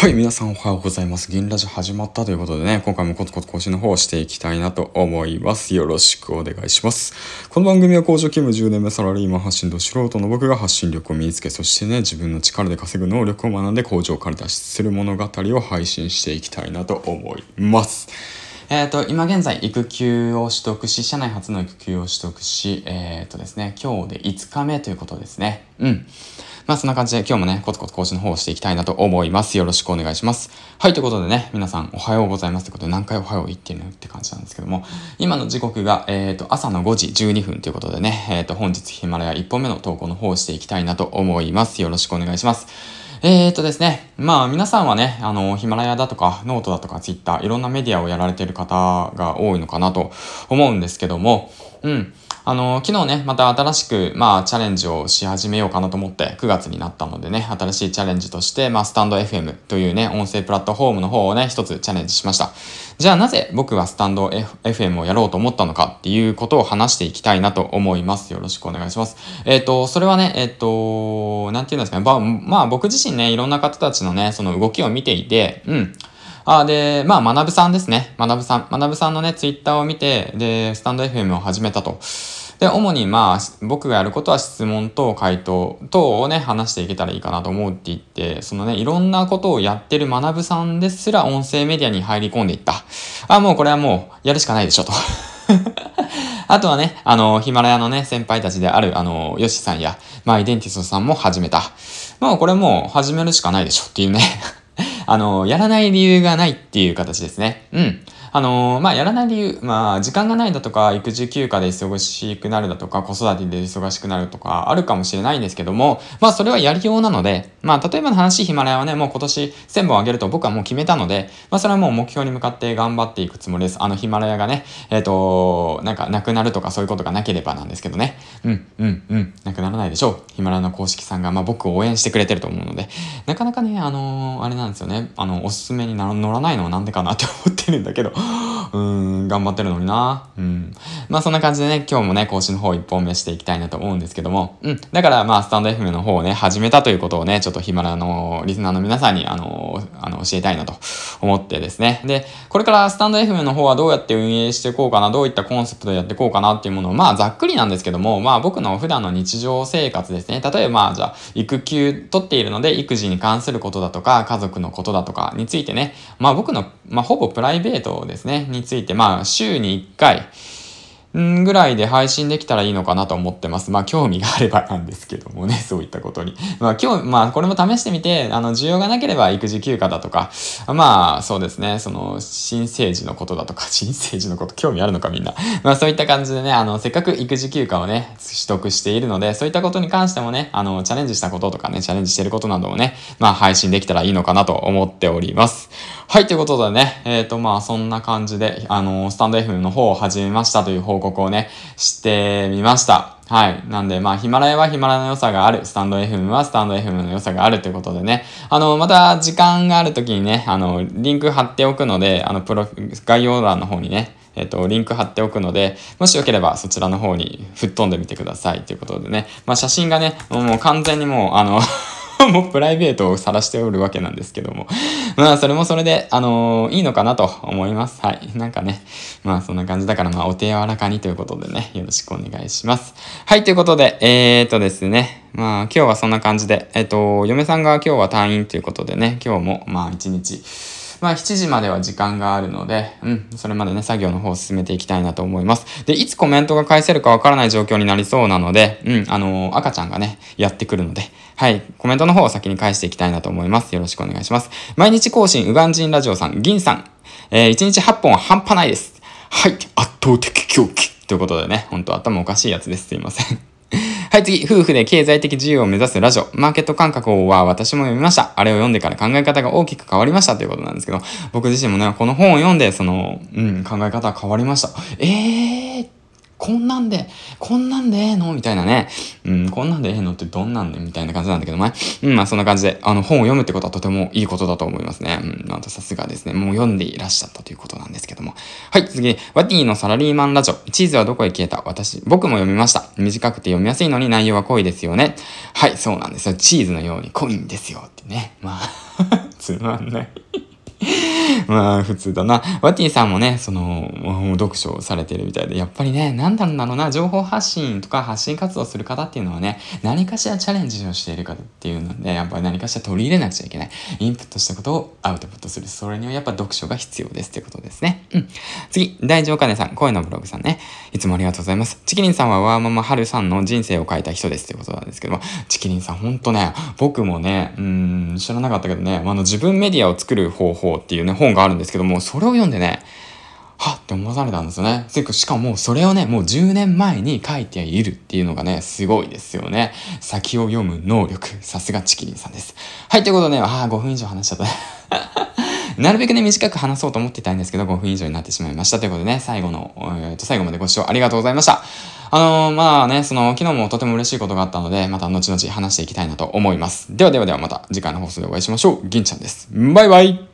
はい、皆さんおはようございます。銀ラジ始まったということでね、今回もコツコツ更新の方をしていきたいなと思います。よろしくお願いします。この番組は工場勤務10年目サラリーマン発信と素人の僕が発信力を身につけ、そしてね、自分の力で稼ぐ能力を学んで工場から脱出する物語を配信していきたいなと思います。えっ、ー、と、今現在、育休を取得し、社内初の育休を取得し、えっ、ー、とですね、今日で5日目ということですね。うん。まあそんな感じで今日もね、コツコツ更新の方をしていきたいなと思います。よろしくお願いします。はい、ということでね、皆さんおはようございますということで何回おはよう言ってるのって感じなんですけども、今の時刻が、えっ、ー、と、朝の5時12分ということでね、えっ、ー、と、本日ヒマラヤ1本目の投稿の方をしていきたいなと思います。よろしくお願いします。えーとですね。まあ皆さんはね、あの、ヒマラヤだとか、ノートだとか、ツイッター、いろんなメディアをやられている方が多いのかなと思うんですけども、うん。あの、昨日ね、また新しく、まあ、チャレンジをし始めようかなと思って、9月になったのでね、新しいチャレンジとして、まあ、スタンド FM というね、音声プラットフォームの方をね、一つチャレンジしました。じゃあなぜ僕はスタンド、FM をやろうと思ったのかっていうことを話していきたいなと思います。よろしくお願いします。えっ、ー、と、それはね、えっ、ー、と、なんて言うんですかね、ままあ、僕自身ね、いろんな方たちのね、その動きを見ていて、うん。あ、で、まあ、学さんですね。学さん。学さんのね、ツイッターを見て、で、スタンド FM を始めたと。で、主にまあ、僕がやることは質問と回答等をね、話していけたらいいかなと思うって言って、そのね、いろんなことをやってる学さんですら音声メディアに入り込んでいった。あ、もうこれはもう、やるしかないでしょ、と。あとはね、あの、ヒマラヤのね、先輩たちである、あの、ヨシさんや、まあ、イデンティストさんも始めた。まあ、これもう始めるしかないでしょっていうね。あの、やらない理由がないっていう形ですね。うん。あのー、まあ、やらない理由、まあ、時間がないだとか、育児休暇で忙しくなるだとか、子育てで忙しくなるとか、あるかもしれないんですけども、まあ、それはやりようなので、まあ、例えばの話、ヒマラヤはね、もう今年1000本あげると僕はもう決めたので、まあ、それはもう目標に向かって頑張っていくつもりです。あの、ヒマラヤがね、えっ、ー、と、なんか、なくなるとかそういうことがなければなんですけどね。うん、うん、うん、なくならないでしょう。ヒマラヤの公式さんが、まあ、僕を応援してくれてると思うので、なかなかね、あのー、あれなんですよね、あの、おすすめに乗らないのはなんでかなって思てるんだけど、うん、頑張ってるのにな。うん。まあそんな感じでね、今日もね、更新の方一本目していきたいなと思うんですけども、うん。だからまあスタンド FM の方をね、始めたということをね、ちょっとヒマラのリスナーの皆さんに、あの、あの、教えたいなと思ってですね。で、これからスタンド FM の方はどうやって運営していこうかな、どういったコンセプトでやっていこうかなっていうものを、まあざっくりなんですけども、まあ僕の普段の日常生活ですね。例えばまあじゃあ、育休取っているので、育児に関することだとか、家族のことだとかについてね、まあ僕の、まあほぼプライイベートですね、について、まあ週に1回、んぐらいで配信できたらいいのかなと思ってます。まあ興味があればなんですけどもね、そういったことに。まあ今日、まあこれも試してみて、あの需要がなければ育児休暇だとか、まあそうですね、その新生児のことだとか、新生児のこと興味あるのかみんな。まあそういった感じでね、あのせっかく育児休暇をね、取得しているので、そういったことに関してもね、あのチャレンジしたこととかね、チャレンジしてることなどをね、まあ配信できたらいいのかなと思っております。はい、ということでね、えっ、ー、とまあそんな感じで、あの、スタンド FM の方を始めましたという報告をね、してみました。はい。なんで、まあ、ヒマラヤはヒマラヤの良さがある。スタンド FM はスタンド FM の良さがあるということでね。あの、また時間がある時にね、あの、リンク貼っておくので、あの、プロ、概要欄の方にね、えっ、と、リンク貼っておくので、もしよければそちらの方に吹っ飛んでみてくださいということでね。まあ、写真がね、もう完全にもう、あの もうプライベートを晒しておるわけなんですけども。まあ、それもそれで、あのー、いいのかなと思います。はい。なんかね、まあ、そんな感じだから、まあ、お手柔らかにということでね、よろしくお願いします。はい、ということで、えー、っとですね、まあ、今日はそんな感じで、え、っと、嫁さんが今日は退院ということでね、今日も、まあ、一日、まあ7時までは時間があるので、うん、それまでね、作業の方を進めていきたいなと思います。で、いつコメントが返せるかわからない状況になりそうなので、うん、あのー、赤ちゃんがね、やってくるので、はい、コメントの方を先に返していきたいなと思います。よろしくお願いします。毎日更新、ウガンジンラジオさん、銀さん、えー、1日8本は半端ないです。はい、圧倒的狂気。ということでね、ほんと頭おかしいやつです。すいません。はい、次、夫婦で経済的自由を目指すラジオ。マーケット感覚は私も読みました。あれを読んでから考え方が大きく変わりましたということなんですけど、僕自身もね、この本を読んで、その、うん、考え方は変わりました。えーこんなんで、こんなんでええの？みたいなね。うん、こんなんでええの？ってどんなんで？みたいな感じなんだけどもね。うん、まあそんな感じで、あの本を読むってことはとてもいいことだと思いますね。うん、あとさすがですね。もう読んでいらっしゃったということなんですけども。はい、次。ワティのサラリーマンラジオ。チーズはどこへ消えた？私、僕も読みました。短くて読みやすいのに内容は濃いですよね。はい、そうなんですよ。チーズのように濃いんですよってね。まあ つまんない。まあ、普通だな。ワティさんもね、その、読書をされてるみたいで、やっぱりね、なんだろうな、情報発信とか発信活動する方っていうのはね、何かしらチャレンジをしている方っていうので、やっぱり何かしら取り入れなくちゃいけない。インプットしたことをアウトプットする。それにはやっぱ読書が必要ですってことですね。うん。次、大丈夫かねさん、声のブログさんね。いつもありがとうございます。チキリンさんはワーママハルさんの人生を変えた人ですってことなんですけども、チキリンさんほんとね、僕もね、うん、知らなかったけどね、あの自分メディアを作る方法っていうね、本があるんですけども、それを読んでね、はっって思わされたんですよね。しかもそれをね、もう10年前に書いているっていうのがね、すごいですよね。先を読む能力。さすがチキリンさんです。はい、ということで、ああ、5分以上話しちゃった。なるべくね、短く話そうと思っていたんですけど、5分以上になってしまいました。ということでね、最後の、えー、と最後までご視聴ありがとうございました。あのー、まあね、その、昨日もとても嬉しいことがあったので、また後々話していきたいなと思います。ではではではまた次回の放送でお会いしましょう。銀ちゃんです。バイバイ